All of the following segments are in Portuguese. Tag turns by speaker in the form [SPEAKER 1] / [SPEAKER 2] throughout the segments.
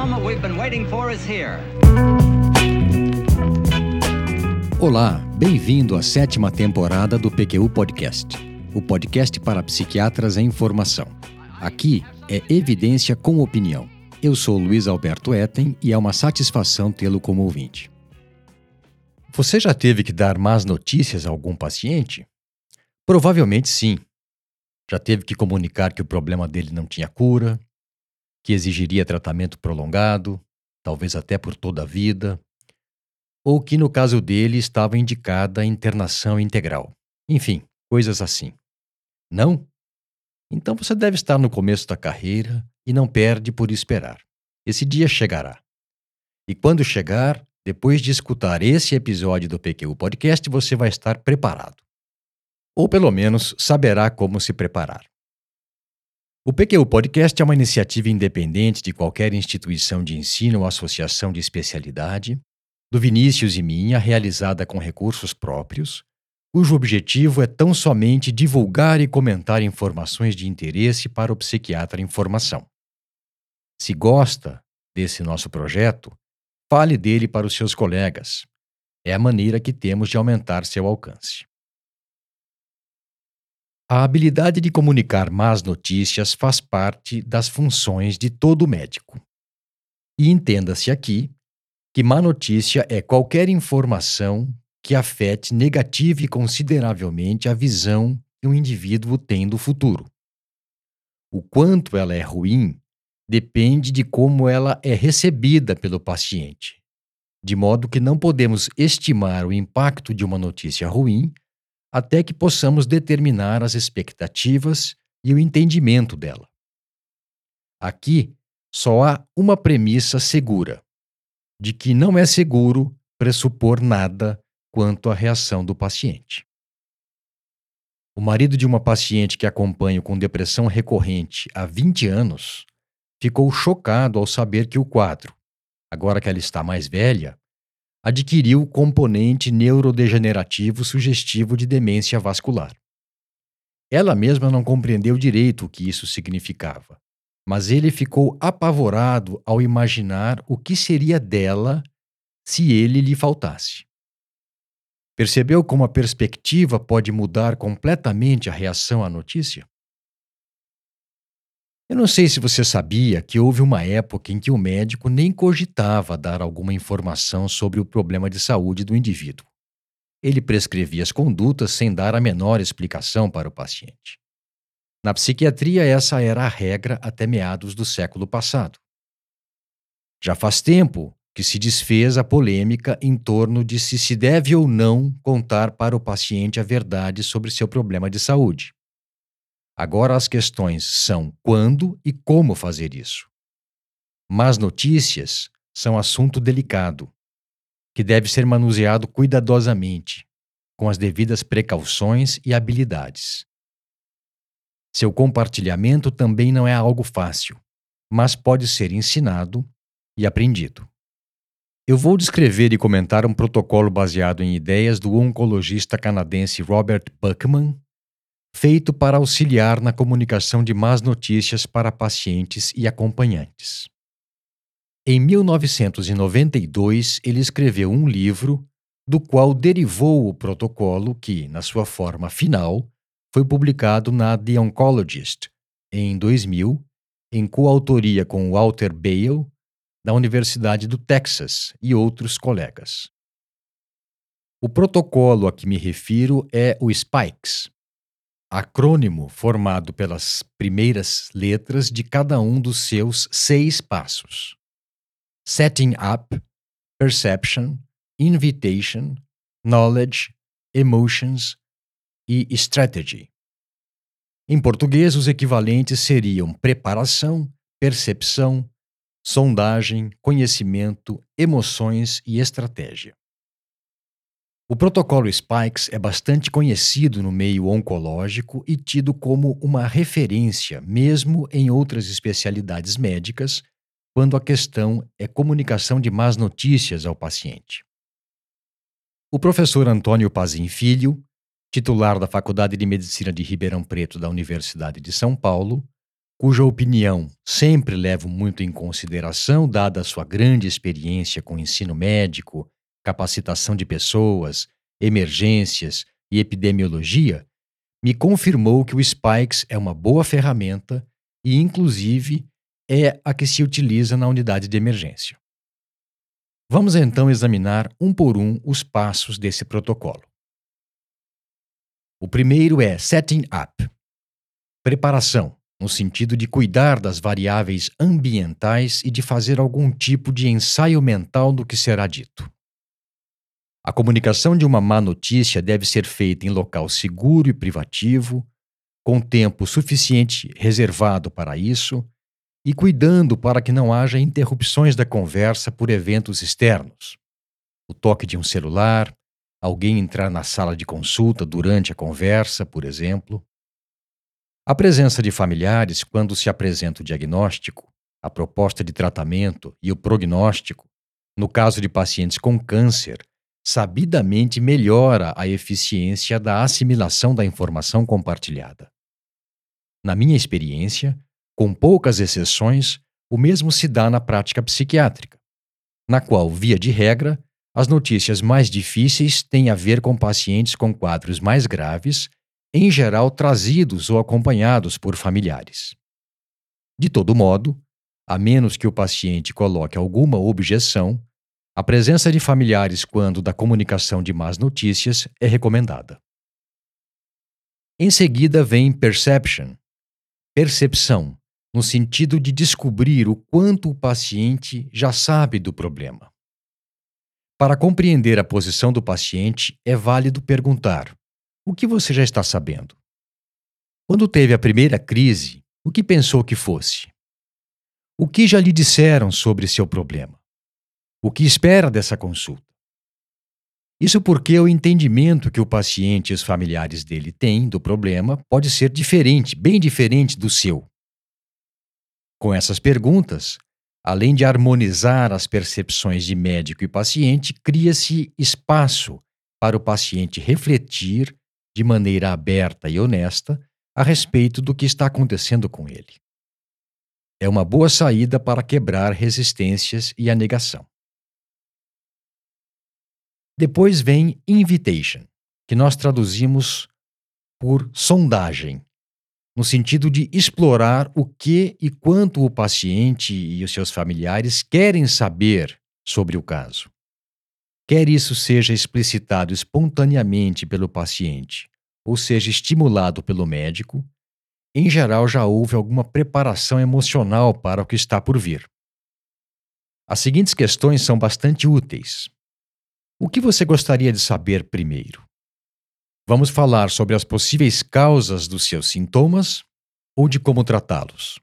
[SPEAKER 1] we've been waiting for is here.
[SPEAKER 2] Olá, bem-vindo à sétima temporada do PQU Podcast, o podcast para psiquiatras em formação. Aqui é evidência com opinião. Eu sou Luiz Alberto Etten e é uma satisfação tê-lo como ouvinte. Você já teve que dar más notícias a algum paciente? Provavelmente sim. Já teve que comunicar que o problema dele não tinha cura, que exigiria tratamento prolongado, talvez até por toda a vida, ou que no caso dele estava indicada internação integral. Enfim, coisas assim. Não? Então você deve estar no começo da carreira e não perde por esperar. Esse dia chegará. E quando chegar, depois de escutar esse episódio do PQ Podcast, você vai estar preparado. Ou pelo menos saberá como se preparar. O PQ Podcast é uma iniciativa independente de qualquer instituição de ensino ou associação de especialidade do Vinícius e minha, realizada com recursos próprios, cujo objetivo é tão somente divulgar e comentar informações de interesse para o psiquiatra em formação. Se gosta desse nosso projeto, fale dele para os seus colegas. É a maneira que temos de aumentar seu alcance. A habilidade de comunicar más notícias faz parte das funções de todo médico. E entenda-se aqui que má notícia é qualquer informação que afete negativa e consideravelmente a visão que um indivíduo tem do futuro. O quanto ela é ruim depende de como ela é recebida pelo paciente, de modo que não podemos estimar o impacto de uma notícia ruim até que possamos determinar as expectativas e o entendimento dela. Aqui só há uma premissa segura de que não é seguro pressupor nada quanto à reação do paciente. O marido de uma paciente que acompanho com depressão recorrente há 20 anos ficou chocado ao saber que o quadro, agora que ela está mais velha, adquiriu componente neurodegenerativo sugestivo de demência vascular. Ela mesma não compreendeu direito o que isso significava mas ele ficou apavorado ao imaginar o que seria dela se ele lhe faltasse. Percebeu como a perspectiva pode mudar completamente a reação à notícia? Eu não sei se você sabia que houve uma época em que o médico nem cogitava dar alguma informação sobre o problema de saúde do indivíduo. Ele prescrevia as condutas sem dar a menor explicação para o paciente. Na psiquiatria, essa era a regra até meados do século passado. Já faz tempo que se desfez a polêmica em torno de se se deve ou não contar para o paciente a verdade sobre seu problema de saúde. Agora as questões são quando e como fazer isso. Mas notícias são assunto delicado, que deve ser manuseado cuidadosamente, com as devidas precauções e habilidades. Seu compartilhamento também não é algo fácil, mas pode ser ensinado e aprendido. Eu vou descrever e comentar um protocolo baseado em ideias do oncologista canadense Robert Buckman, feito para auxiliar na comunicação de más notícias para pacientes e acompanhantes. Em 1992, ele escreveu um livro do qual derivou o protocolo que, na sua forma final, foi publicado na The Oncologist em 2000, em coautoria com Walter Bale, da Universidade do Texas e outros colegas. O protocolo a que me refiro é o SPIKES, acrônimo formado pelas primeiras letras de cada um dos seus seis passos: Setting Up, Perception, Invitation, Knowledge, Emotions, e strategy. Em português, os equivalentes seriam preparação, percepção, sondagem, conhecimento, emoções e estratégia. O protocolo Spikes é bastante conhecido no meio oncológico e tido como uma referência, mesmo em outras especialidades médicas, quando a questão é comunicação de más notícias ao paciente. O professor Antônio Pazin Filho titular da Faculdade de Medicina de Ribeirão Preto da Universidade de São Paulo, cuja opinião sempre levo muito em consideração, dada a sua grande experiência com ensino médico, capacitação de pessoas, emergências e epidemiologia, me confirmou que o Spikes é uma boa ferramenta e, inclusive, é a que se utiliza na unidade de emergência. Vamos então examinar um por um os passos desse protocolo. O primeiro é setting up preparação, no sentido de cuidar das variáveis ambientais e de fazer algum tipo de ensaio mental do que será dito. A comunicação de uma má notícia deve ser feita em local seguro e privativo, com tempo suficiente reservado para isso e cuidando para que não haja interrupções da conversa por eventos externos. O toque de um celular, alguém entrar na sala de consulta durante a conversa, por exemplo. A presença de familiares quando se apresenta o diagnóstico, a proposta de tratamento e o prognóstico, no caso de pacientes com câncer, sabidamente melhora a eficiência da assimilação da informação compartilhada. Na minha experiência, com poucas exceções, o mesmo se dá na prática psiquiátrica, na qual, via de regra, as notícias mais difíceis têm a ver com pacientes com quadros mais graves, em geral trazidos ou acompanhados por familiares. De todo modo, a menos que o paciente coloque alguma objeção, a presença de familiares quando da comunicação de más notícias é recomendada. Em seguida vem perception, percepção, no sentido de descobrir o quanto o paciente já sabe do problema. Para compreender a posição do paciente, é válido perguntar: o que você já está sabendo? Quando teve a primeira crise, o que pensou que fosse? O que já lhe disseram sobre seu problema? O que espera dessa consulta? Isso porque o entendimento que o paciente e os familiares dele têm do problema pode ser diferente, bem diferente do seu. Com essas perguntas, além de harmonizar as percepções de médico e paciente, cria-se espaço para o paciente refletir de maneira aberta e honesta a respeito do que está acontecendo com ele. É uma boa saída para quebrar resistências e a negação. Depois vem invitation, que nós traduzimos por sondagem, no sentido de explorar o que e quanto o paciente e os seus familiares querem saber sobre o caso. Quer isso seja explicitado espontaneamente pelo paciente ou seja estimulado pelo médico, em geral já houve alguma preparação emocional para o que está por vir. As seguintes questões são bastante úteis. O que você gostaria de saber primeiro? Vamos falar sobre as possíveis causas dos seus sintomas ou de como tratá-los.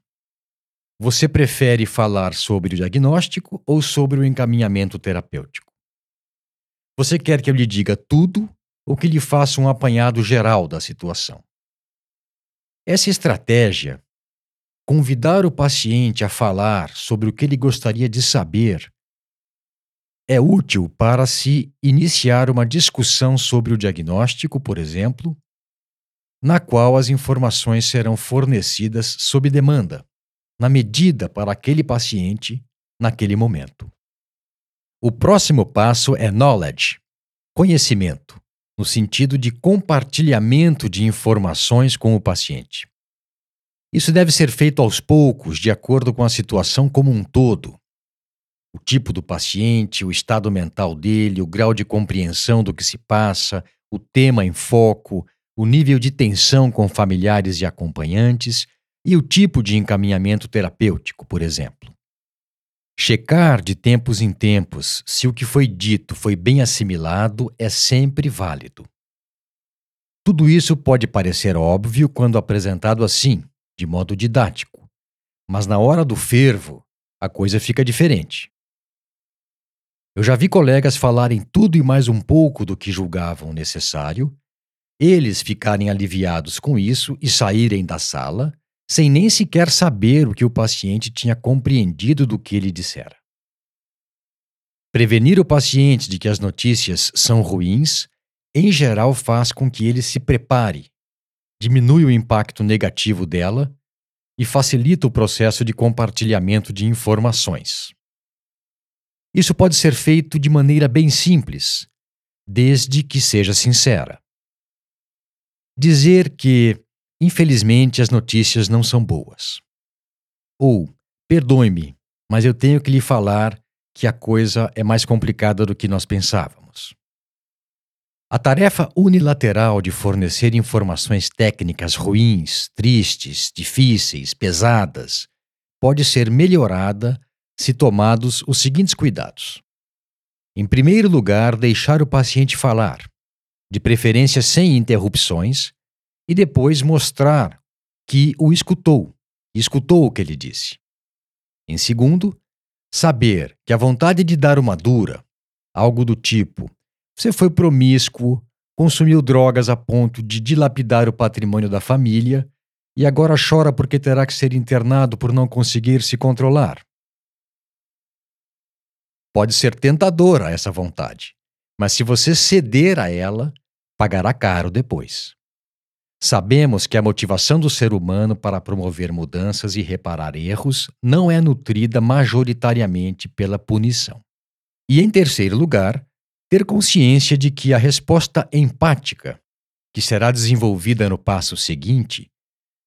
[SPEAKER 2] Você prefere falar sobre o diagnóstico ou sobre o encaminhamento terapêutico? Você quer que eu lhe diga tudo ou que lhe faça um apanhado geral da situação? Essa estratégia, convidar o paciente a falar sobre o que ele gostaria de saber, é útil para se iniciar uma discussão sobre o diagnóstico, por exemplo, na qual as informações serão fornecidas sob demanda, na medida para aquele paciente naquele momento. O próximo passo é knowledge, conhecimento, no sentido de compartilhamento de informações com o paciente. Isso deve ser feito aos poucos, de acordo com a situação como um todo, o tipo do paciente, o estado mental dele, o grau de compreensão do que se passa, o tema em foco, o nível de tensão com familiares e acompanhantes e o tipo de encaminhamento terapêutico, por exemplo. Checar de tempos em tempos se o que foi dito foi bem assimilado é sempre válido. Tudo isso pode parecer óbvio quando apresentado assim, de modo didático, mas na hora do fervo, a coisa fica diferente. Eu já vi colegas falarem tudo e mais um pouco do que julgavam necessário, eles ficarem aliviados com isso e saírem da sala, sem nem sequer saber o que o paciente tinha compreendido do que ele dissera. Prevenir o paciente de que as notícias são ruins, em geral, faz com que ele se prepare, diminui o impacto negativo dela e facilita o processo de compartilhamento de informações. Isso pode ser feito de maneira bem simples, desde que seja sincera. Dizer que, infelizmente, as notícias não são boas. Ou, perdoe-me, mas eu tenho que lhe falar que a coisa é mais complicada do que nós pensávamos. A tarefa unilateral de fornecer informações técnicas ruins, tristes, difíceis, pesadas, pode ser melhorada se tomados os seguintes cuidados. Em primeiro lugar, deixar o paciente falar, de preferência sem interrupções, e depois mostrar que o escutou, escutou o que ele disse. Em segundo, saber que a vontade de dar uma dura, algo do tipo você foi promíscuo, consumiu drogas a ponto de dilapidar o patrimônio da família e agora chora porque terá que ser internado por não conseguir se controlar. Pode ser tentadora essa vontade, mas se você ceder a ela, pagará caro depois. Sabemos que a motivação do ser humano para promover mudanças e reparar erros não é nutrida majoritariamente pela punição. E, em terceiro lugar, ter consciência de que a resposta empática, que será desenvolvida no passo seguinte,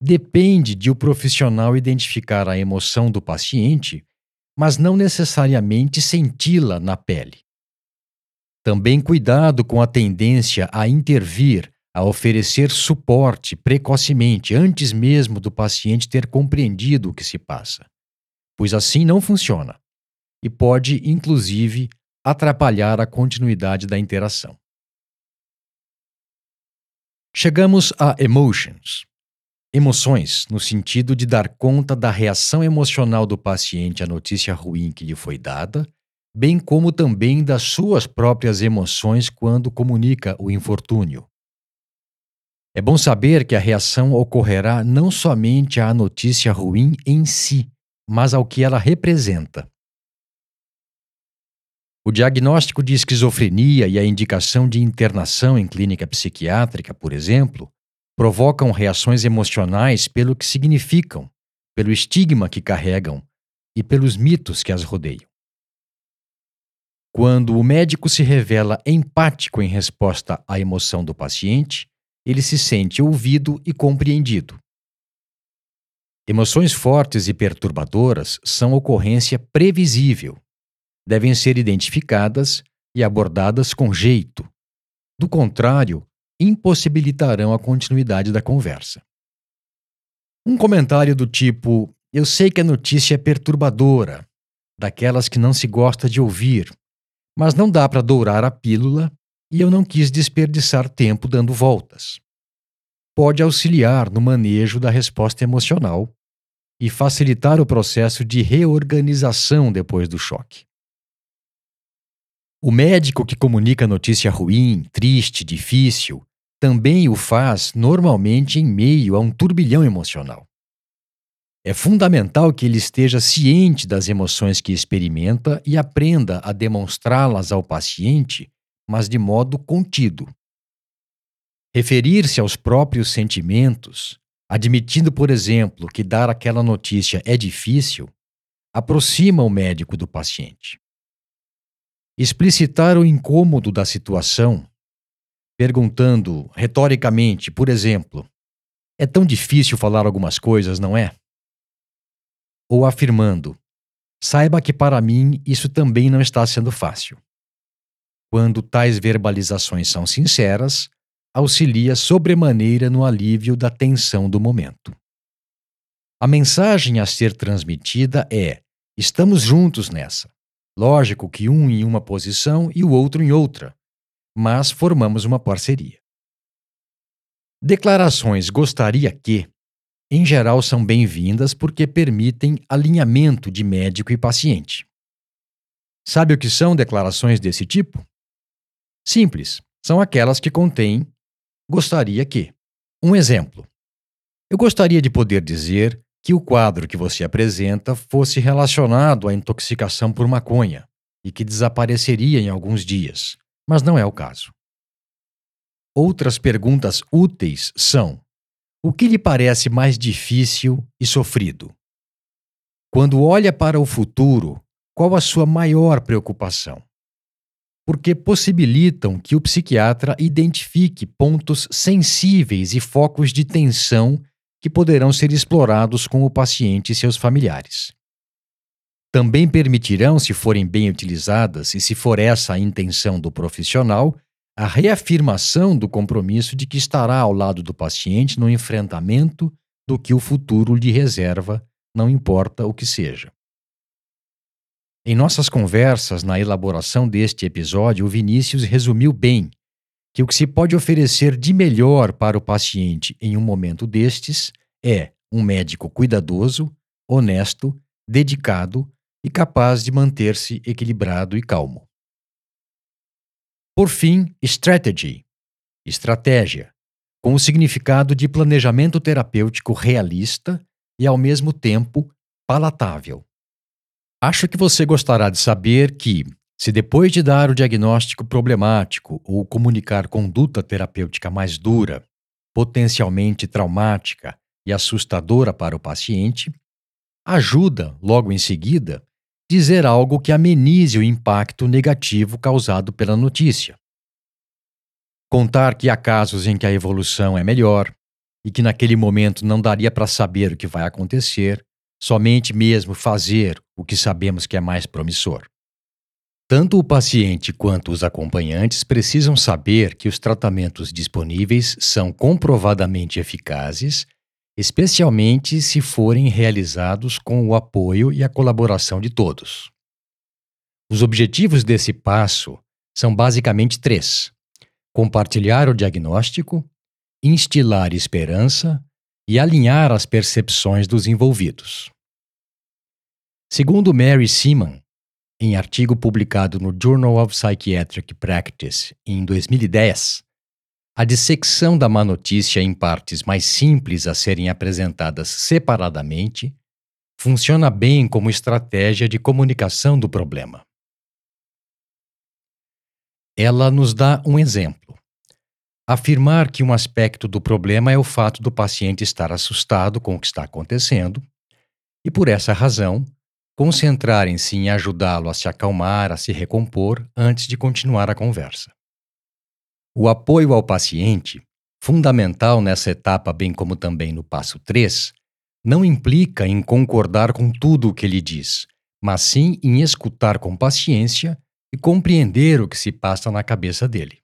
[SPEAKER 2] depende de o profissional identificar a emoção do paciente, mas não necessariamente senti-la na pele. Também cuidado com a tendência a intervir, a oferecer suporte precocemente, antes mesmo do paciente ter compreendido o que se passa, pois assim não funciona e pode, inclusive, atrapalhar a continuidade da interação. Chegamos a emotions. Emoções, no sentido de dar conta da reação emocional do paciente à notícia ruim que lhe foi dada, bem como também das suas próprias emoções quando comunica o infortúnio. É bom saber que a reação ocorrerá não somente à notícia ruim em si, mas ao que ela representa. O diagnóstico de esquizofrenia e a indicação de internação em clínica psiquiátrica, por exemplo, provocam reações emocionais pelo que significam, pelo estigma que carregam e pelos mitos que as rodeiam. Quando o médico se revela empático em resposta à emoção do paciente, ele se sente ouvido e compreendido. Emoções fortes e perturbadoras são ocorrência previsível devem ser identificadas e abordadas com jeito. Do contrário, impossibilitarão a continuidade da conversa. Um comentário do tipo: Eu sei que a notícia é perturbadora, daquelas que não se gosta de ouvir, mas não dá para dourar a pílula e eu não quis desperdiçar tempo dando voltas. Pode auxiliar no manejo da resposta emocional e facilitar o processo de reorganização depois do choque. O médico que comunica notícia ruim, triste, difícil, também o faz normalmente em meio a um turbilhão emocional. É fundamental que ele esteja ciente das emoções que experimenta e aprenda a demonstrá-las ao paciente, mas de modo contido. Referir-se aos próprios sentimentos, admitindo, por exemplo, que dar aquela notícia é difícil, aproxima o médico do paciente explicitar o incômodo da situação, perguntando retoricamente, por exemplo, é tão difícil falar algumas coisas, não é? Ou afirmando, saiba que para mim isso também não está sendo fácil. Quando tais verbalizações são sinceras, auxilia sobremaneira no alívio da tensão do momento. A mensagem a ser transmitida é: estamos juntos nessa. Lógico que um em uma posição e o outro em outra, mas formamos uma parceria. Declarações gostaria que, em geral, são bem-vindas porque permitem alinhamento de médico e paciente. Sabe o que são declarações desse tipo? Simples, são aquelas que contêm gostaria que. Um exemplo. Eu gostaria de poder dizer que o quadro que você apresenta fosse relacionado à intoxicação por maconha e que desapareceria em alguns dias, mas não é o caso. Outras perguntas úteis são: O que lhe parece mais difícil e sofrido? Quando olha para o futuro, qual a sua maior preocupação? Porque possibilitam que o psiquiatra identifique pontos sensíveis e focos de tensão que poderão ser explorados com o paciente e seus familiares. Também permitirão, se forem bem utilizadas e se for essa a intenção do profissional, a reafirmação do compromisso de que estará ao lado do paciente no enfrentamento do que o futuro lhe reserva, não importa o que seja. Em nossas conversas na elaboração deste episódio, o Vinícius resumiu bem que o que se pode oferecer de melhor para o paciente em um momento destes é um médico cuidadoso, honesto, dedicado e capaz de manter-se equilibrado e calmo. Por fim, strategy, estratégia, com o significado de planejamento terapêutico realista e, ao mesmo tempo, palatável. Acho que você gostará de saber que, se depois de dar o diagnóstico problemático ou comunicar conduta terapêutica mais dura, potencialmente traumática e assustadora para o paciente, ajuda, logo em seguida, dizer algo que amenize o impacto negativo causado pela notícia. Contar que há casos em que a evolução é melhor e que naquele momento não daria para saber o que vai acontecer, somente mesmo fazer o que sabemos que é mais promissor. Tanto o paciente quanto os acompanhantes precisam saber que os tratamentos disponíveis são comprovadamente eficazes especialmente se forem realizados com o apoio e a colaboração de todos. Os objetivos desse passo são basicamente três: compartilhar o diagnóstico, instilar esperança e alinhar as percepções dos envolvidos. Segundo Mary Seaman, em artigo publicado no Journal of Psychiatric Practice em 2010, a dissecção da má notícia em partes mais simples a serem apresentadas separadamente funciona bem como estratégia de comunicação do problema. Ela nos dá um exemplo. Afirmar que um aspecto do problema é o fato do paciente estar assustado com o que está acontecendo e, por essa razão, concentrarem-se em ajudá-lo a se acalmar, a se recompor antes de continuar a conversa. O apoio ao paciente, fundamental nessa etapa, bem como também no passo 3, não implica em concordar com tudo o que ele diz, mas sim em escutar com paciência e compreender o que se passa na cabeça dele.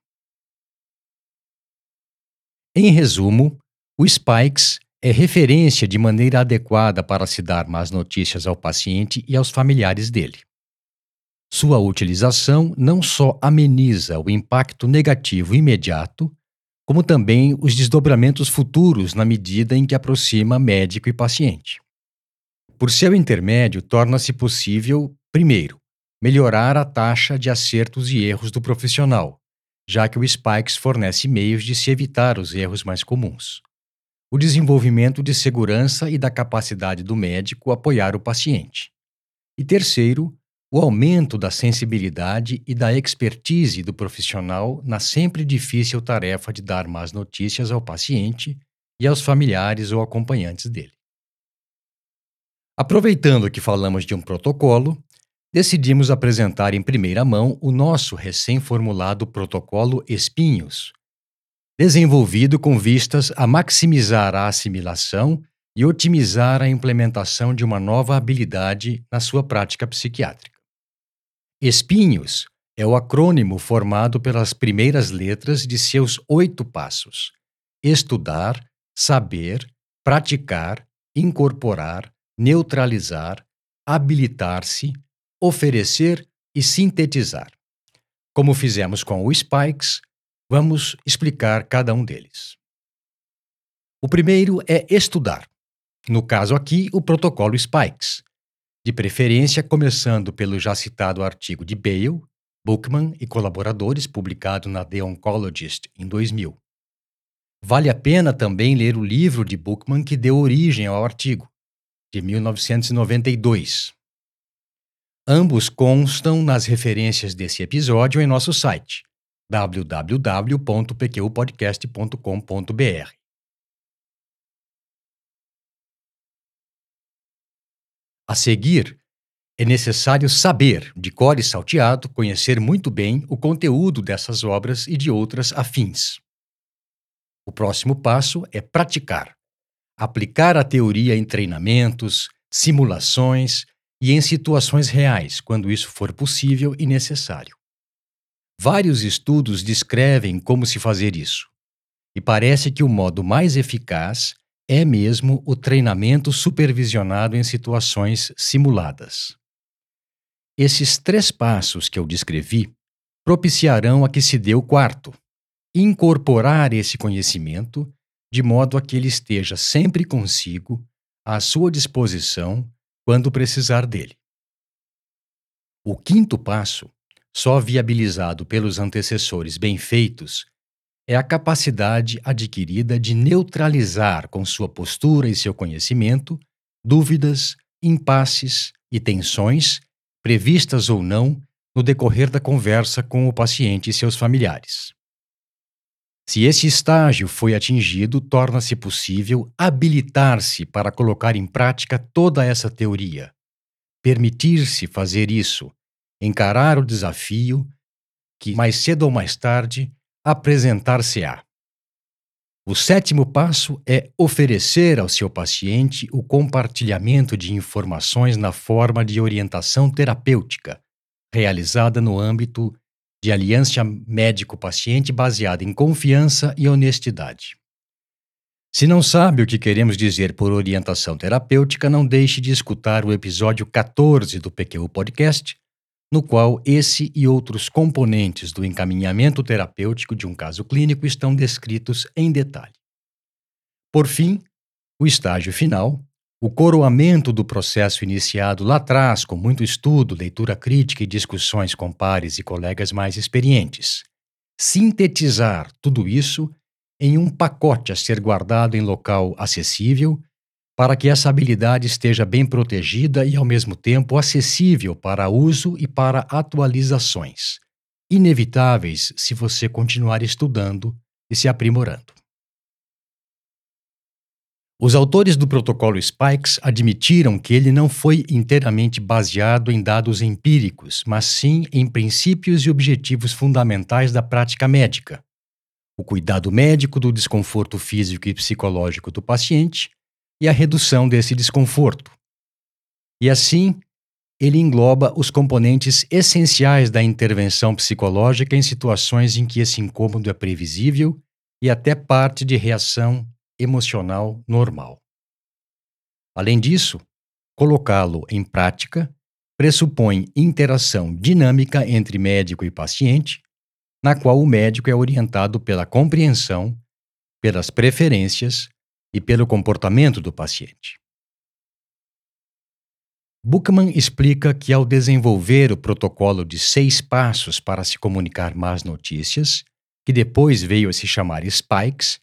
[SPEAKER 2] Em resumo, o Spikes é referência de maneira adequada para se dar más notícias ao paciente e aos familiares dele. Sua utilização não só ameniza o impacto negativo imediato, como também os desdobramentos futuros na medida em que aproxima médico e paciente. Por seu intermédio, torna-se possível, primeiro, melhorar a taxa de acertos e erros do profissional, já que o Spikes fornece meios de se evitar os erros mais comuns. O desenvolvimento de segurança e da capacidade do médico apoiar o paciente. E terceiro, o aumento da sensibilidade e da expertise do profissional na sempre difícil tarefa de dar más notícias ao paciente e aos familiares ou acompanhantes dele. Aproveitando que falamos de um protocolo, decidimos apresentar em primeira mão o nosso recém-formulado protocolo Espinhos, desenvolvido com vistas a maximizar a assimilação e otimizar a implementação de uma nova habilidade na sua prática psiquiátrica. Espinhos é o acrônimo formado pelas primeiras letras de seus oito passos: estudar, saber, praticar, incorporar, neutralizar, habilitar-se, oferecer e sintetizar. Como fizemos com o Spikes, vamos explicar cada um deles. O primeiro é estudar. No caso aqui, o protocolo Spikes, de preferência começando pelo já citado artigo de Bale, Bookman e colaboradores publicado na The Oncologist em 2000. Vale a pena também ler o livro de Bookman que deu origem ao artigo, de 1992. Ambos constam nas referências desse episódio em nosso site www.pqpodcast.com.br. A seguir, é necessário saber, de cor e salteado, conhecer muito bem o conteúdo dessas obras e de outras afins. O próximo passo é praticar. Aplicar a teoria em treinamentos, simulações e em situações reais, quando isso for possível e necessário. Vários estudos descrevem como se fazer isso, e parece que o modo mais eficaz é mesmo o treinamento supervisionado em situações simuladas. Esses três passos que eu descrevi propiciarão a que se dê o quarto, incorporar esse conhecimento de modo a que ele esteja sempre consigo, à sua disposição, quando precisar dele. O quinto passo, só viabilizado pelos antecessores bem feitos, é a capacidade adquirida de neutralizar com sua postura e seu conhecimento dúvidas, impasses e tensões, previstas ou não, no decorrer da conversa com o paciente e seus familiares. Se esse estágio foi atingido, torna-se possível habilitar-se para colocar em prática toda essa teoria, permitir-se fazer isso, encarar o desafio que, mais cedo ou mais tarde, apresentar-se-á. O sétimo passo é oferecer ao seu paciente o compartilhamento de informações na forma de orientação terapêutica, realizada no âmbito de aliança médico-paciente baseada em confiança e honestidade. Se não sabe o que queremos dizer por orientação terapêutica, não deixe de escutar o episódio 14 do PQU Podcast, no qual esse e outros componentes do encaminhamento terapêutico de um caso clínico estão descritos em detalhe. Por fim, o estágio final, o coroamento do processo iniciado lá atrás com muito estudo, leitura crítica e discussões com pares e colegas mais experientes. Sintetizar tudo isso em um pacote a ser guardado em local acessível para que essa habilidade esteja bem protegida e, ao mesmo tempo, acessível para uso e para atualizações, inevitáveis se você continuar estudando e se aprimorando. Os autores do protocolo Spikes admitiram que ele não foi inteiramente baseado em dados empíricos, mas sim em princípios e objetivos fundamentais da prática médica. O cuidado médico do desconforto físico e psicológico do paciente, e a redução desse desconforto. E assim, ele engloba os componentes essenciais da intervenção psicológica em situações em que esse incômodo é previsível e até parte de reação emocional normal. Além disso, colocá-lo em prática pressupõe interação dinâmica entre médico e paciente, na qual o médico é orientado pela compreensão, pelas preferências e pelo comportamento do paciente. Buchmann explica que, ao desenvolver o protocolo de seis passos para se comunicar más notícias, que depois veio a se chamar Spikes,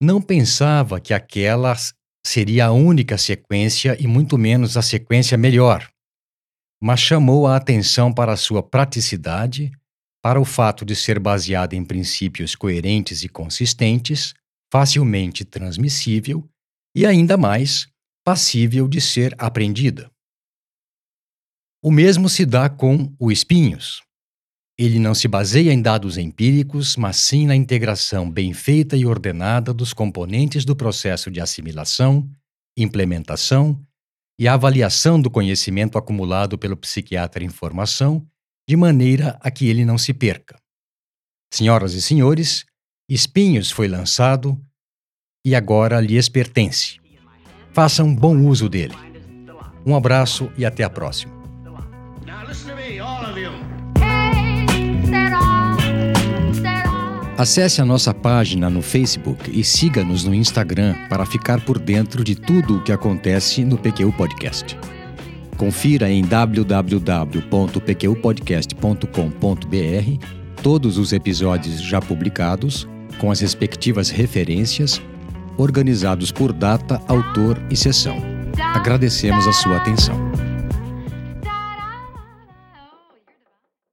[SPEAKER 2] não pensava que aquela seria a única sequência e muito menos a sequência melhor, mas chamou a atenção para a sua praticidade, para o fato de ser baseada em princípios coerentes e consistentes, facilmente transmissível e, ainda mais, passível de ser aprendida. O mesmo se dá com o espinhos. Ele não se baseia em dados empíricos, mas sim na integração bem feita e ordenada dos componentes do processo de assimilação, implementação e avaliação do conhecimento acumulado pelo psiquiatra em formação, de maneira a que ele não se perca. Senhoras e senhores, Espinhos foi lançado e agora lhes pertence. Façam bom uso dele. Um abraço e até a próxima. Acesse a nossa página no Facebook e siga-nos no Instagram para ficar por dentro de tudo o que acontece no PQ Podcast. Confira em www.pqpodcast.com.br todos os episódios já publicados com as respectivas referências, organizados por data, autor e sessão. Agradecemos a sua atenção.